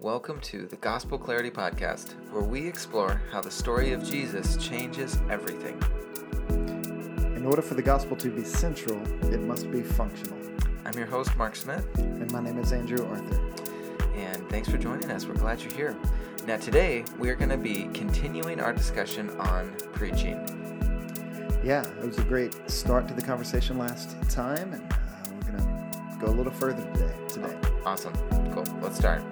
Welcome to the Gospel Clarity Podcast, where we explore how the story of Jesus changes everything. In order for the gospel to be central, it must be functional. I'm your host, Mark Smith, And my name is Andrew Arthur. and thanks for joining us. We're glad you're here. Now, today we are going to be continuing our discussion on preaching. Yeah, it was a great start to the conversation last time, and uh, we're going to go a little further today. Today. Awesome. Cool. Let's start.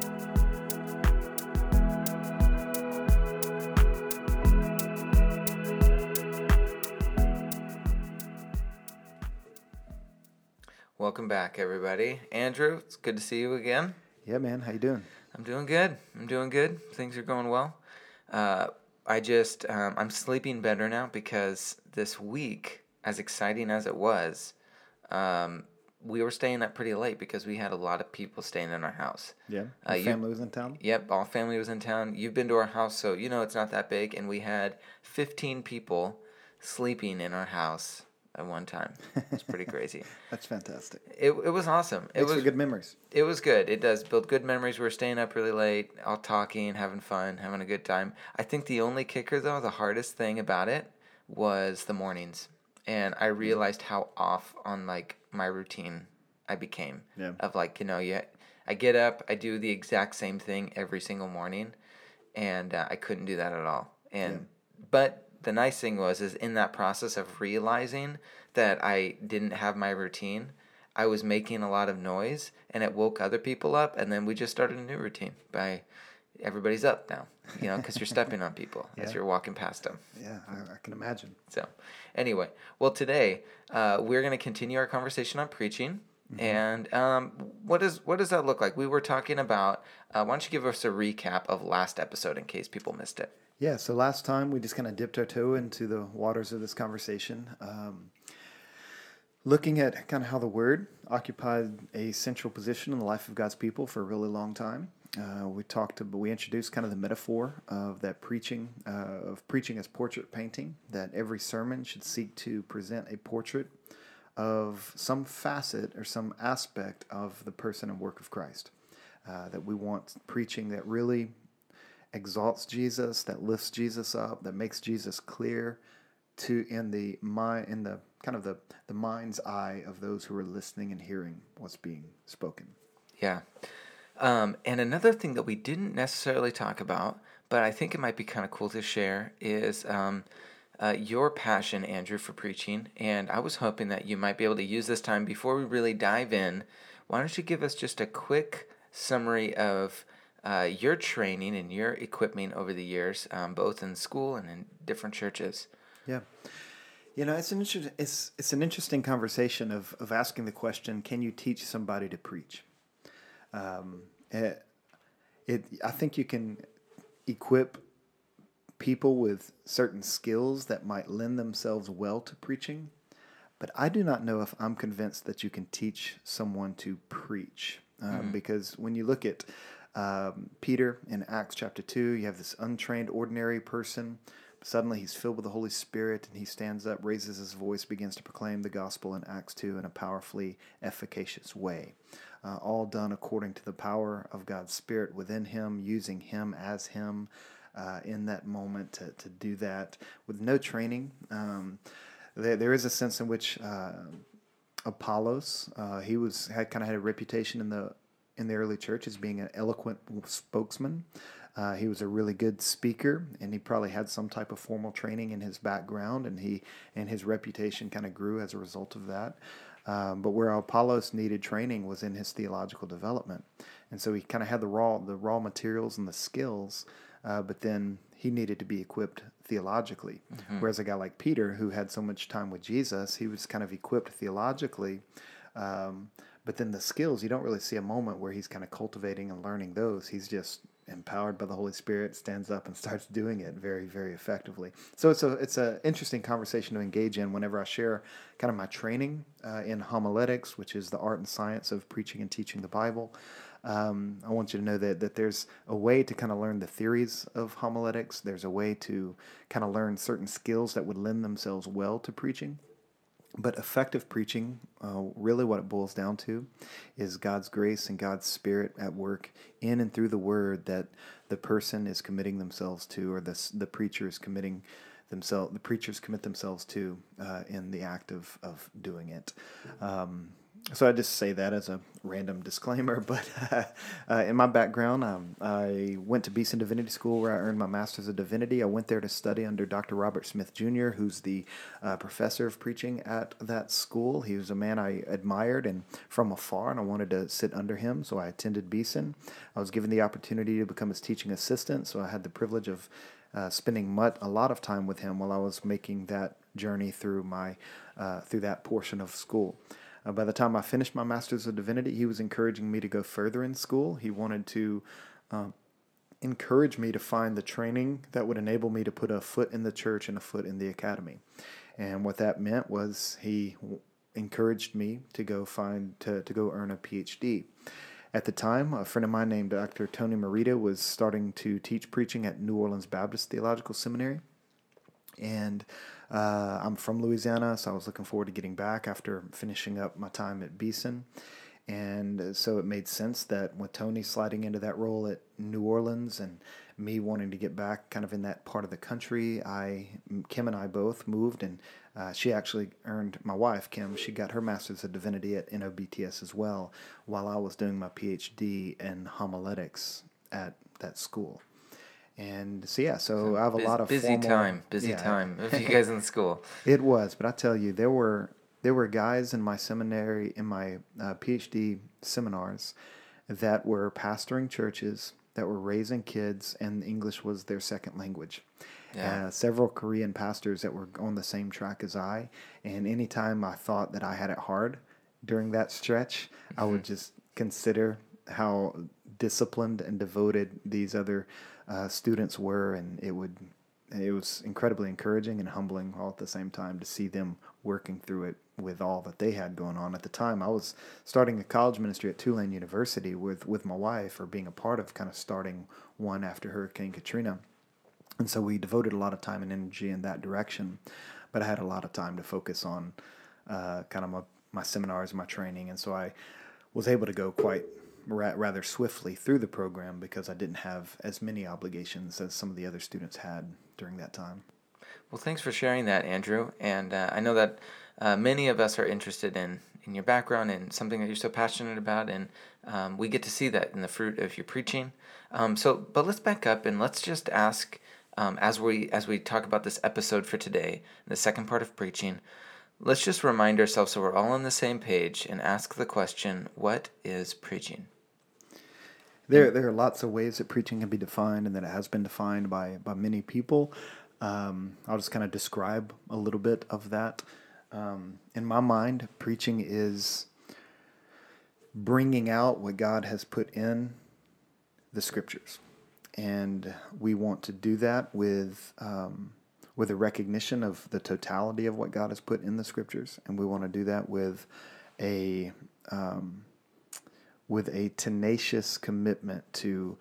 Welcome back, everybody. Andrew, it's good to see you again. Yeah, man, how you doing? I'm doing good. I'm doing good. Things are going well. Uh, I just um, I'm sleeping better now because this week, as exciting as it was, um, we were staying up pretty late because we had a lot of people staying in our house. Yeah, Uh, your you- family was in town. Yep, all family was in town. You've been to our house, so you know it's not that big, and we had 15 people sleeping in our house at one time. It's pretty crazy. That's fantastic. It, it was awesome. It Makes was good memories. it was good. It does build good memories. We are staying up really late, all talking, having fun, having a good time. I think the only kicker, though, the hardest thing about it was the mornings. And I realized how off on like my routine I became. Yeah. Of like, you know, yeah, I get up, I do the exact same thing every single morning, and uh, I couldn't do that at all. And but the nice thing was is in that process of realizing that I didn't have my routine, I was making a lot of noise and it woke other people up and then we just started a new routine by everybody's up now, you know, because you're stepping on people as you're walking past them. Yeah, I, I can imagine. So, anyway, well, today uh, we're going to continue our conversation on preaching. And um, what does what does that look like? We were talking about. Uh, why don't you give us a recap of last episode in case people missed it? Yeah, so last time we just kind of dipped our toe into the waters of this conversation, um, looking at kind of how the Word occupied a central position in the life of God's people for a really long time. Uh, we talked, about, we introduced kind of the metaphor of that preaching, uh, of preaching as portrait painting. That every sermon should seek to present a portrait of some facet or some aspect of the person and work of Christ. Uh, that we want preaching that really exalts Jesus, that lifts Jesus up, that makes Jesus clear to in the mind in the kind of the, the mind's eye of those who are listening and hearing what's being spoken. Yeah. Um, and another thing that we didn't necessarily talk about, but I think it might be kind of cool to share, is um, uh, your passion, Andrew, for preaching. And I was hoping that you might be able to use this time before we really dive in. Why don't you give us just a quick summary of uh, your training and your equipping over the years, um, both in school and in different churches? Yeah. You know, it's an inter- it's it's an interesting conversation of, of asking the question, can you teach somebody to preach? Um, it, it I think you can equip people with certain skills that might lend themselves well to preaching, but I do not know if I'm convinced that you can teach someone to preach. Um, Because when you look at um, Peter in Acts chapter 2, you have this untrained, ordinary person. Suddenly he's filled with the Holy Spirit and he stands up, raises his voice, begins to proclaim the gospel in Acts 2 in a powerfully efficacious way. Uh, all done according to the power of God's Spirit within him, using him as him uh, in that moment to, to do that with no training. Um, there, there is a sense in which uh, Apollos, uh, he was had kind of had a reputation in the in the early church as being an eloquent spokesman. Uh, he was a really good speaker, and he probably had some type of formal training in his background, and he and his reputation kind of grew as a result of that. Um, but where Apollos needed training was in his theological development, and so he kind of had the raw the raw materials and the skills, uh, but then he needed to be equipped theologically. Whereas a guy like Peter, who had so much time with Jesus, he was kind of equipped theologically. Um, but then the skills, you don't really see a moment where he's kind of cultivating and learning those. He's just empowered by the Holy Spirit, stands up and starts doing it very, very effectively. So it's a it's an interesting conversation to engage in whenever I share kind of my training uh, in homiletics, which is the art and science of preaching and teaching the Bible. Um, I want you to know that that there's a way to kind of learn the theories of homiletics. There's a way to kind of learn certain skills that would lend themselves well to preaching. But effective preaching, uh, really what it boils down to, is God's grace and God's Spirit at work in and through the Word that the person is committing themselves to, or the the preacher is committing themselves. The preachers commit themselves to uh, in the act of of doing it. Um, so I just say that as a random disclaimer. But uh, uh, in my background, um, I went to Beeson Divinity School where I earned my Master's of Divinity. I went there to study under Dr. Robert Smith Jr., who's the uh, professor of preaching at that school. He was a man I admired and from afar, and I wanted to sit under him. So I attended Beeson. I was given the opportunity to become his teaching assistant. So I had the privilege of uh, spending a lot of time with him while I was making that journey through my uh, through that portion of school. Uh, by the time I finished my Master's of Divinity, he was encouraging me to go further in school. He wanted to uh, encourage me to find the training that would enable me to put a foot in the church and a foot in the academy. And what that meant was he encouraged me to go find to, to go earn a PhD. At the time, a friend of mine named Dr. Tony Merida was starting to teach preaching at New Orleans Baptist Theological Seminary. And uh, I'm from Louisiana, so I was looking forward to getting back after finishing up my time at Beeson. And so it made sense that with Tony sliding into that role at New Orleans and me wanting to get back kind of in that part of the country, I Kim and I both moved, and uh, she actually earned my wife Kim. She got her master's of divinity at NOBTS as well, while I was doing my PhD in homiletics at that school. And so yeah, so I have a lot of busy formal, time, busy yeah. time of you guys in school. It was, but I tell you, there were there were guys in my seminary in my uh, PhD seminars that were pastoring churches that were raising kids, and English was their second language. Yeah. Uh, several Korean pastors that were on the same track as I, and anytime I thought that I had it hard during that stretch, mm-hmm. I would mm-hmm. just consider how disciplined and devoted these other uh, students were, and it would it was incredibly encouraging and humbling all at the same time to see them working through it with all that they had going on at the time. I was starting a college ministry at Tulane University with with my wife, or being a part of kind of starting one after Hurricane Katrina, and so we devoted a lot of time and energy in that direction. But I had a lot of time to focus on uh, kind of my my seminars, my training, and so I was able to go quite ra- rather swiftly through the program because I didn't have as many obligations as some of the other students had during that time. Well, thanks for sharing that, Andrew. And uh, I know that uh, many of us are interested in, in your background and something that you're so passionate about, and um, we get to see that in the fruit of your preaching. Um, so, but let's back up and let's just ask, um, as we as we talk about this episode for today, the second part of preaching, let's just remind ourselves so we're all on the same page and ask the question: What is preaching? There, there are lots of ways that preaching can be defined, and that it has been defined by by many people. Um, I'll just kind of describe a little bit of that. Um, in my mind, preaching is bringing out what God has put in the scriptures, and we want to do that with um, with a recognition of the totality of what God has put in the scriptures, and we want to do that with a um, with a tenacious commitment to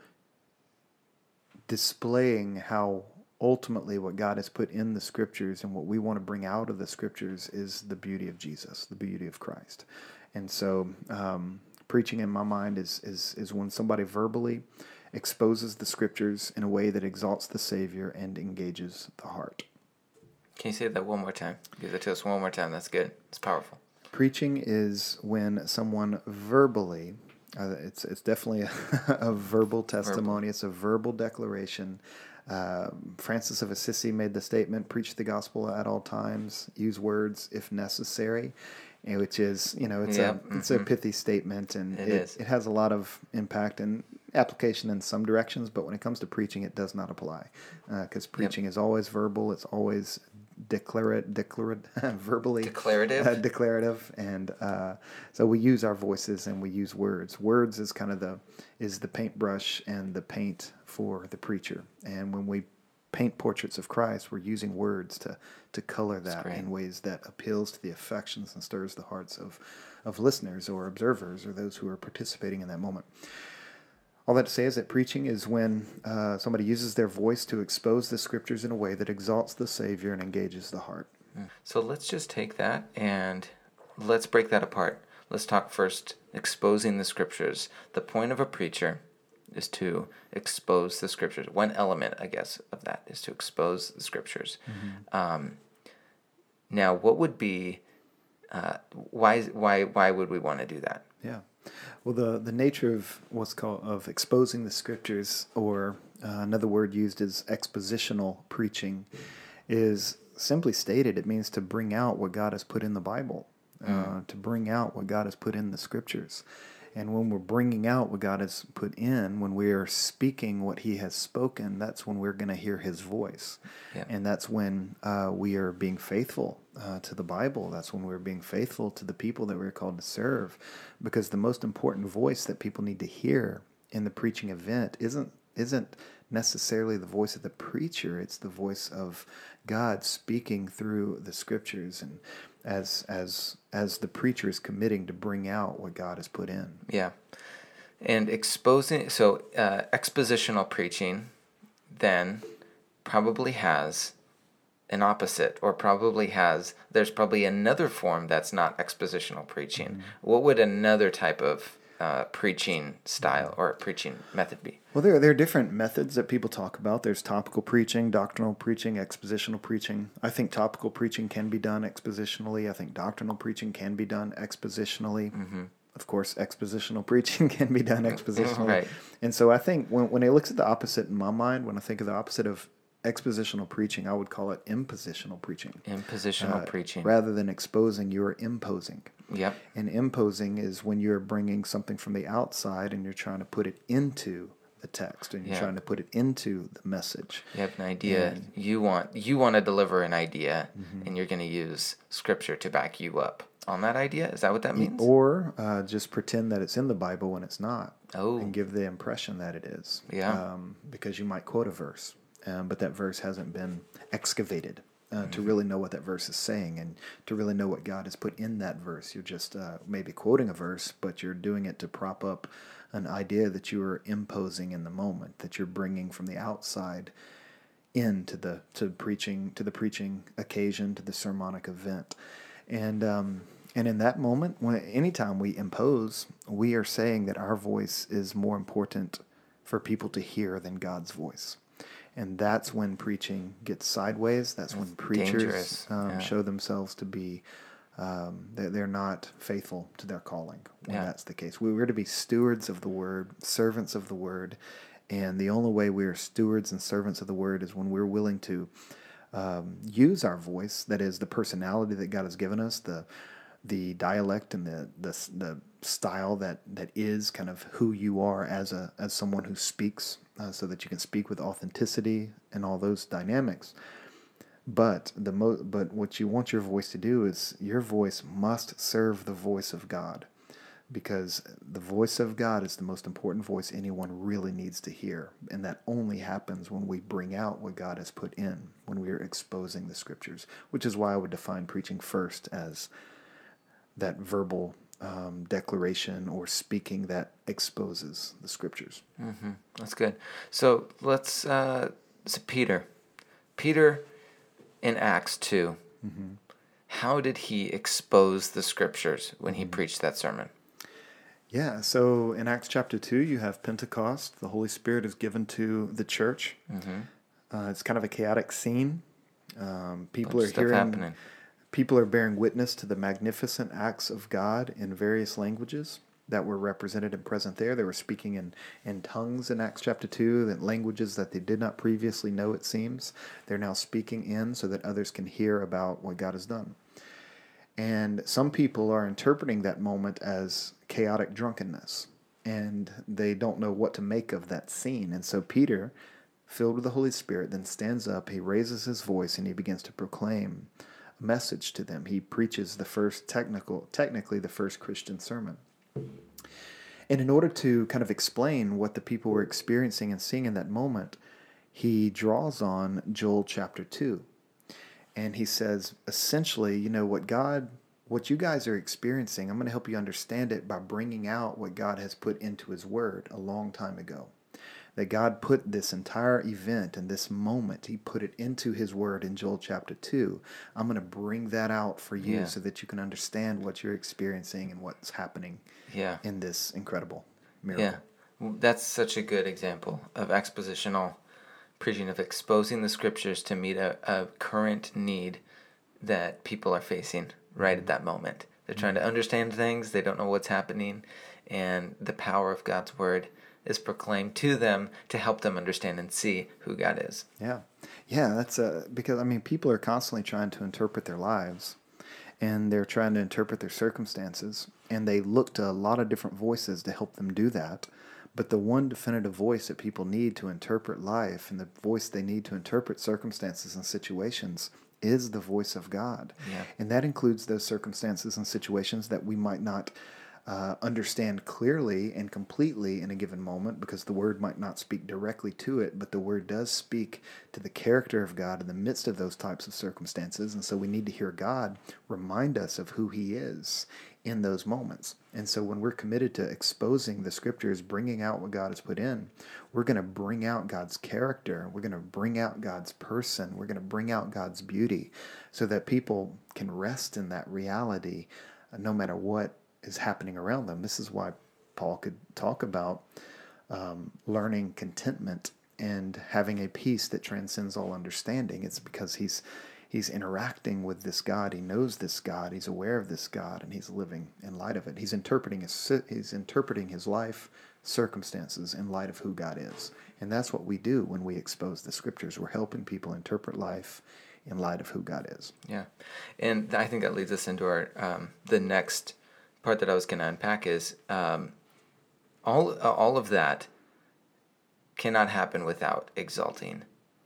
displaying how ultimately what God has put in the scriptures and what we want to bring out of the scriptures is the beauty of Jesus, the beauty of Christ. And so, um, preaching in my mind is, is, is when somebody verbally exposes the scriptures in a way that exalts the Savior and engages the heart. Can you say that one more time? Give it to us one more time. That's good. It's powerful. Preaching is when someone verbally uh, it's it's definitely a, a verbal testimony. Verbal. It's a verbal declaration. Uh, Francis of Assisi made the statement: "Preach the gospel at all times. Use words if necessary," which is you know it's a it's mm-hmm. a pithy statement, and it, it, it, has a lot of impact and application in some directions. But when it comes to preaching, it does not apply because uh, preaching yep. is always verbal. It's always declarative, declarative verbally declarative, uh, declarative, and uh, so we use our voices and we use words. Words is kind of the is the paintbrush and the paint for the preacher. And when we paint portraits of Christ, we're using words to to color that in ways that appeals to the affections and stirs the hearts of of listeners or observers or those who are participating in that moment. All that to say is that preaching is when uh, somebody uses their voice to expose the scriptures in a way that exalts the Savior and engages the heart. So let's just take that and let's break that apart. Let's talk first exposing the scriptures. The point of a preacher is to expose the scriptures. One element, I guess, of that is to expose the scriptures. Um, now, what would be uh, why why why would we want to do that? Yeah. Well, the, the nature of what's called of exposing the scriptures, or uh, another word used is expositional preaching, is simply stated. It means to bring out what God has put in the Bible, uh, to bring out what God has put in the scriptures. And when we're bringing out what God has put in, when we are speaking what He has spoken, that's when we're going to hear His voice. Yeah. And that's when uh, we are being faithful uh, to the Bible. That's when we're being faithful to the people that we're called to serve. Because the most important voice that people need to hear in the preaching event isn't isn't necessarily the voice of the preacher. It's the voice of God speaking through the scriptures and as as as the preacher is committing to bring out what God has put in. Yeah. And exposing, so uh, expositional preaching then probably has an opposite, or probably has, there's probably another form that's not expositional preaching. What would another type of uh, preaching style or preaching method be? Well, there, are, there are different methods that people talk about. There's topical preaching, doctrinal preaching, expositional preaching. I think topical preaching can be done expositionally. I think doctrinal preaching can be done expositionally. Of course, expositional preaching can be done expositionally. Right. And so I think when, when it looks at the opposite in my mind, when I think of the opposite of expositional preaching, I would call it impositional preaching. Impositional Uh, preaching. Rather than exposing, you're imposing. Yep. And imposing is when you're bringing something from the outside and you're trying to put it into the text and you're Yeah. trying to put it into the message. You have an idea. You want you want to deliver an idea, and you're going to use scripture to back you up on that idea. Is that what that means? Or uh, just pretend that it's in the Bible when it's not. Oh. And give the impression that it is. Yeah. Um, because you might quote a verse, um, but that verse hasn't been excavated. Uh, Mm-hmm. To really know what that verse is saying and to really know what God has put in that verse. You're just uh, maybe quoting a verse, but you're doing it to prop up an idea that you are imposing in the moment, that you're bringing from the outside into the to preaching to the preaching occasion to the sermonic event and um, and in that moment when anytime we impose we are saying that our voice is more important for people to hear than god's voice and that's when preaching gets sideways that's when preachers um, yeah. show themselves to be um, they're, they're not faithful to their calling when Yeah. that's the case we were to be stewards of the word servants of the word and the only way we are stewards and servants of the word is when we're willing to um, use our voice, that is the personality that God has given us, the the dialect and the the, the style that, that is kind of who you are as a as someone who speaks, uh, so that you can speak with authenticity and all those dynamics. But the mo- but what you want your voice to do is your voice must serve the voice of God because the voice of God is the most important voice anyone really needs to hear. And that only happens when we bring out what God has put in, when we are exposing the scriptures, which is why I would define preaching first as that verbal um, declaration or speaking that exposes the scriptures. hmm That's good. So let's. Uh, so Peter, Peter, in Acts 2 how did he expose the scriptures when he preached that sermon? Yeah, so in Acts chapter 2, you have Pentecost. The Holy Spirit is given to the church. Uh, it's kind of a chaotic scene. Um, people Bunch are hearing, happening. People are bearing witness to the magnificent acts of God in various languages that were represented and present there. They were speaking in, in tongues in Acts chapter 2, in languages that they did not previously know, it seems. They're now speaking in so that others can hear about what God has done. And some people are interpreting that moment as chaotic drunkenness, and they don't know what to make of that scene. And so Peter, filled with the Holy Spirit, then stands up, he raises his voice, and he begins to proclaim message to them. He preaches the first technical, technically the first Christian sermon. And in order to kind of explain what the people were experiencing and seeing in that moment, he draws on Joel chapter 2 and he says essentially you know what god what you guys are experiencing i'm going to help you understand it by bringing out what god has put into his word a long time ago that God put this entire event and this moment, He put it into His Word in Joel chapter 2. I'm going to bring that out for you Yeah. so that you can understand what you're experiencing and what's happening Yeah. in this incredible miracle. Yeah. Well, That's such a good example of expositional preaching, of exposing the scriptures to meet a, a current need that people are facing right at mm-hmm. that moment. They're trying to mm-hmm. understand things, they don't know what's happening, and the power of God's word is proclaimed to them to help them understand and see who God is. Yeah, yeah. That's uh, because I mean, people are constantly trying to interpret their lives, and they're trying to interpret their circumstances, and they look to a lot of different voices to help them do that. But the one definitive voice that people need to interpret life, and the voice they need to interpret circumstances and situations, is the voice of God, Yeah. and that includes those circumstances and situations that we might not uh, understand clearly and completely in a given moment because the word might not speak directly to it, but the word does speak to the character of God in the midst of those types of circumstances. And so we need to hear God remind us of who He is in those moments. And so when we're committed to exposing the scriptures, bringing out what God has put in, we're going to bring out God's character. We're going to bring out God's person. We're going to bring out God's beauty so that people can rest in that reality uh, no matter what is happening around them. This is why Paul could talk about um, learning contentment and having a peace that transcends all understanding. It's because he's he's interacting with this God. He knows this God. He's aware of this God, and he's living in light of it. He's interpreting his he's interpreting his life circumstances in light of who God is, and that's what we do when we expose the scriptures. We're helping people interpret life in light of who God is. Yeah, and I think that leads us into our um, the next part that I was going to unpack is um, all uh, all of that cannot happen without exalting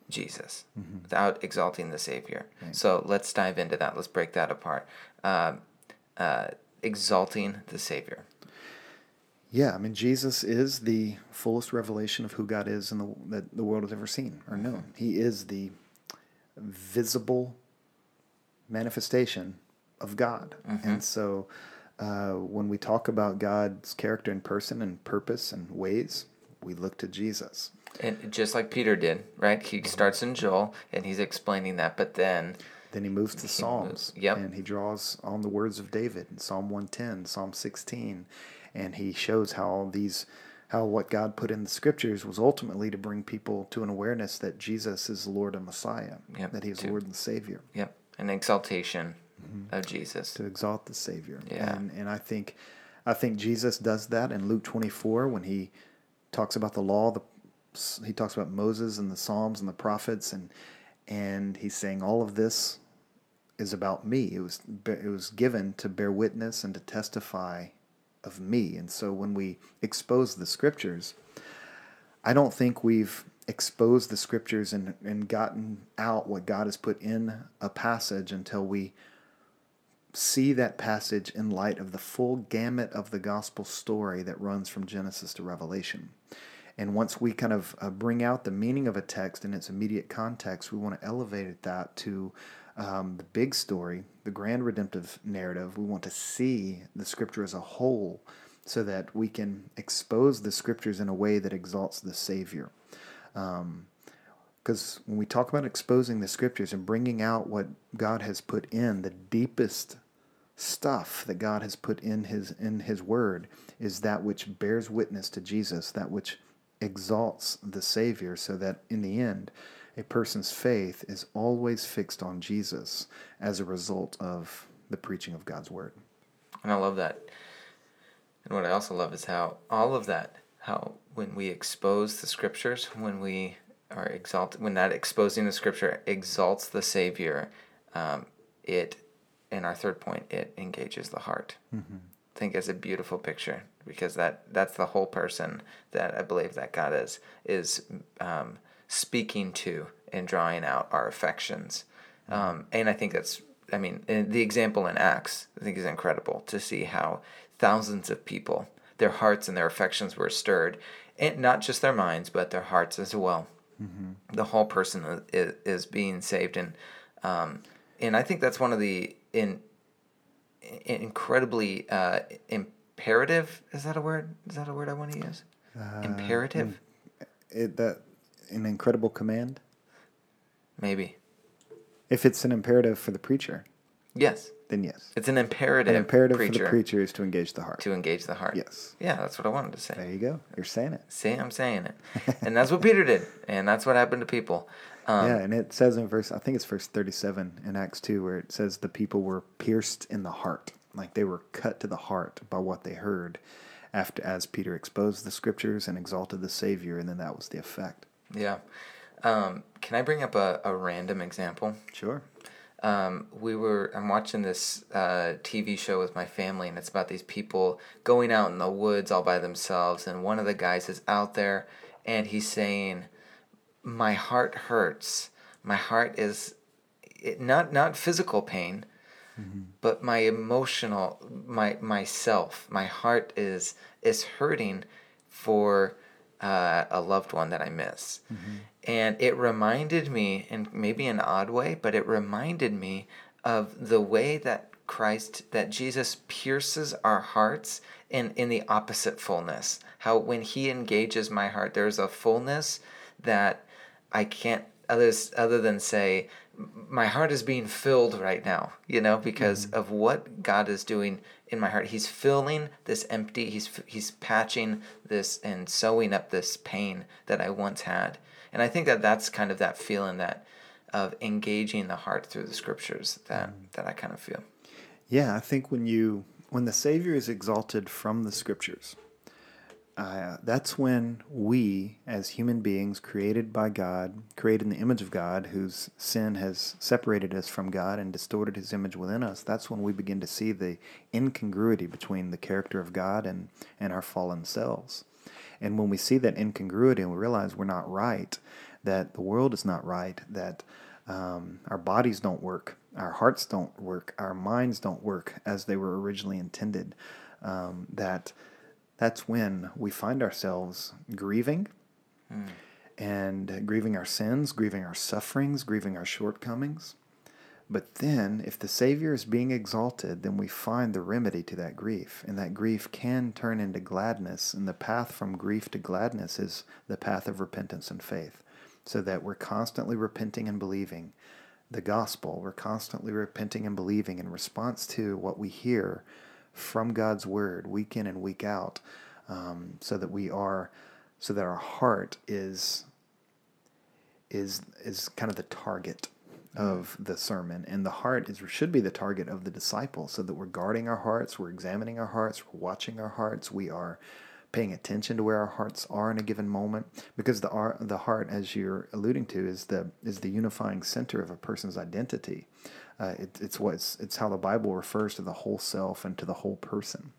Jesus, without exalting the Savior. Right. So let's dive into that. Let's break that apart. Um, uh, exalting the Savior. Yeah, I mean Jesus is the fullest revelation of who God is in the that the world has ever seen or known. He is the visible manifestation of God, and so uh, when we talk about God's character and person and purpose and ways, we look to Jesus. And just like Peter did, right? He starts in Joel and he's explaining that, but then Then he moves to He Psalms, moves- yep. and he draws on the words of David in Psalm one ten, Psalm sixteen, and he shows how these, how what God put in the scriptures was ultimately to bring people to an awareness that Jesus is Lord and Messiah, Yep, that He is to- Lord and Savior, Yep, an exaltation Mm-hmm. of Jesus. to exalt the Savior. Yeah. And and I think, I think Jesus does that in Luke twenty four when he talks about the law, the he talks about Moses and the Psalms and the prophets, and and he's saying all of this is about me. It was it was given to bear witness and to testify of me. And so when we expose the scriptures, I don't think we've exposed the scriptures and, and gotten out what God has put in a passage until we see that passage in light of the full gamut of the gospel story that runs from Genesis to Revelation. And once we kind of uh, bring out the meaning of a text in its immediate context, we want to elevate that to um, the big story, the grand redemptive narrative. We want to see the scripture as a whole so that we can expose the scriptures in a way that exalts the Savior. Because when we talk about exposing the scriptures and bringing out what God has put in, the deepest stuff that God has put in his in his word is that which bears witness to Jesus, that which exalts the Savior, so that in the end, a person's faith is always fixed on Jesus as a result of the preaching of God's word. And I love that. And what I also love is how all of that, how when we expose the scriptures, when we are exalt, when that exposing the scripture exalts the Savior, um, it, in our third point, it engages the heart. Mm-hmm. I think it's a beautiful picture because that that's the whole person that I believe that God is is um, speaking to and drawing out our affections. Um, and I think that's, I mean, the example in Acts, I think is incredible to see how thousands of people, their hearts and their affections were stirred, and not just their minds, but their hearts as well. The whole person is, is being saved, and um, and I think that's one of the in, in incredibly uh, imperative. Is that a word? Is that a word I want to use? imperative. it, that an incredible command? Maybe. If it's an imperative for the preacher, Yes. then yes. It's an imperative. An imperative preacher for the preacher is to engage the heart. to engage the heart. Yes. Yeah, that's what I wanted to say. There you go. You're saying it. See, I'm saying it, and that's what Peter did, and that's what happened to people. Um, yeah, and it says in verse, I think it's verse 37 in Acts 2, where it says the people were pierced in the heart. Like they were cut to the heart by what they heard after as Peter exposed the scriptures and exalted the Savior, and then that was the effect. yeah. Um, can I bring up a, a random example? Sure. um, we were I'm watching this uh, TV show with my family, and it's about these people going out in the woods all by themselves. And one of the guys is out there, and he's saying, "My heart hurts. My heart is it, not not physical pain, but my emotional my myself. My heart is is hurting for." Uh, a loved one that I miss. And it reminded me, in maybe an odd way, but it reminded me of the way that Christ, that Jesus pierces our hearts in, in the opposite fullness. How when he engages my heart, there's a fullness that I can't others other than say my heart is being filled right now you know because mm-hmm. of what god is doing in my heart. He's filling this empty he's he's patching this and sewing up this pain that i once had. And i think that that's kind of that feeling that of engaging the heart through the scriptures that mm. that i kind of feel. Yeah, I think when you when the Savior is exalted from the Scriptures, uh, that's when we, as human beings created by God, created in the image of God, whose sin has separated us from God and distorted His image within us, that's when we begin to see the incongruity between the character of God and and our fallen selves. And when we see that incongruity and we realize we're not right, that the world is not right, that um, our bodies don't work, our hearts don't work, our minds don't work as they were originally intended, um, that that's when we find ourselves grieving hmm. and grieving our sins, grieving our sufferings, grieving our shortcomings. But then, if the Savior is being exalted, then we find the remedy to that grief. And that grief can turn into gladness. And the path from grief to gladness is the path of repentance and faith. So that we're constantly repenting and believing the gospel. We're constantly repenting and believing in response to what we hear from God's word week in and week out. Um, so that we are, so that our heart is is is kind of the target of the sermon and the heart is should be the target of the disciple so that we're guarding our hearts we're examining our hearts we're watching our hearts we are paying attention to where our hearts are in a given moment because the the heart as you're alluding to is the is the unifying center of a person's identity uh, it, it's what it's, how the bible refers to the whole self and to the whole person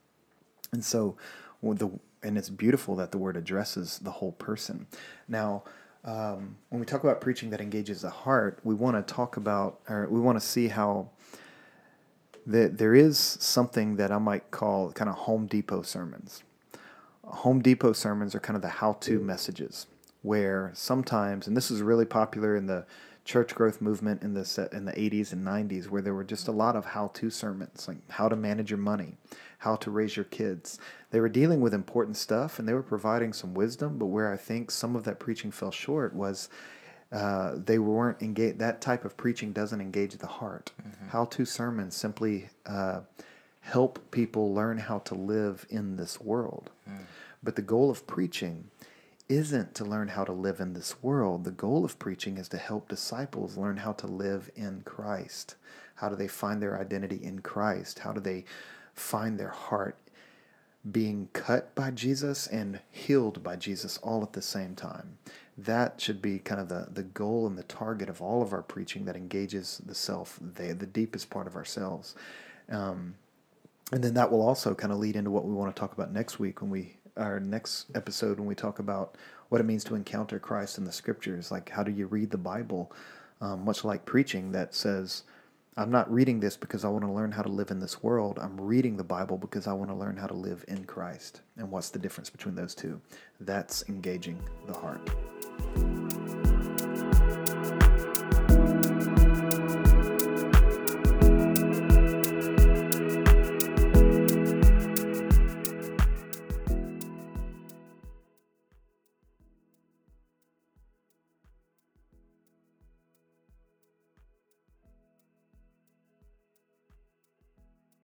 and so, the and it's beautiful that the word addresses the whole person. Now, um, when we talk about preaching that engages the heart, we want to talk about, or we want to see how that there is something that I might call kind of Home Depot sermons. Home Depot sermons are kind of the how-to messages, where sometimes, and this is really popular in the church growth movement in the set in the 80s and 90s, where there were just a lot of how-to sermons, like how to manage your money, how to raise your kids. They were dealing with important stuff, and they were providing some wisdom. But where I think some of that preaching fell short was uh, they weren't engaged. That type of preaching doesn't engage the heart. How-to sermons simply uh, help people learn how to live in this world. But the goal of preaching isn't to learn how to live in this world. The goal of preaching is to help disciples learn how to live in Christ. How do they find their identity in Christ? How do they find their heart being cut by Jesus and healed by Jesus all at the same time? That should be kind of the, the goal and the target of all of our preaching that engages the self, the, the deepest part of ourselves. Um, and then that will also kind of lead into what we want to talk about next week when we our next episode when we talk about what it means to encounter Christ in the scriptures. Like how do you read the Bible? Um, much like preaching that says, I'm not reading this because I want to learn how to live in this world. I'm reading the Bible because I want to learn how to live in Christ. And what's the difference between those two? That's engaging the heart.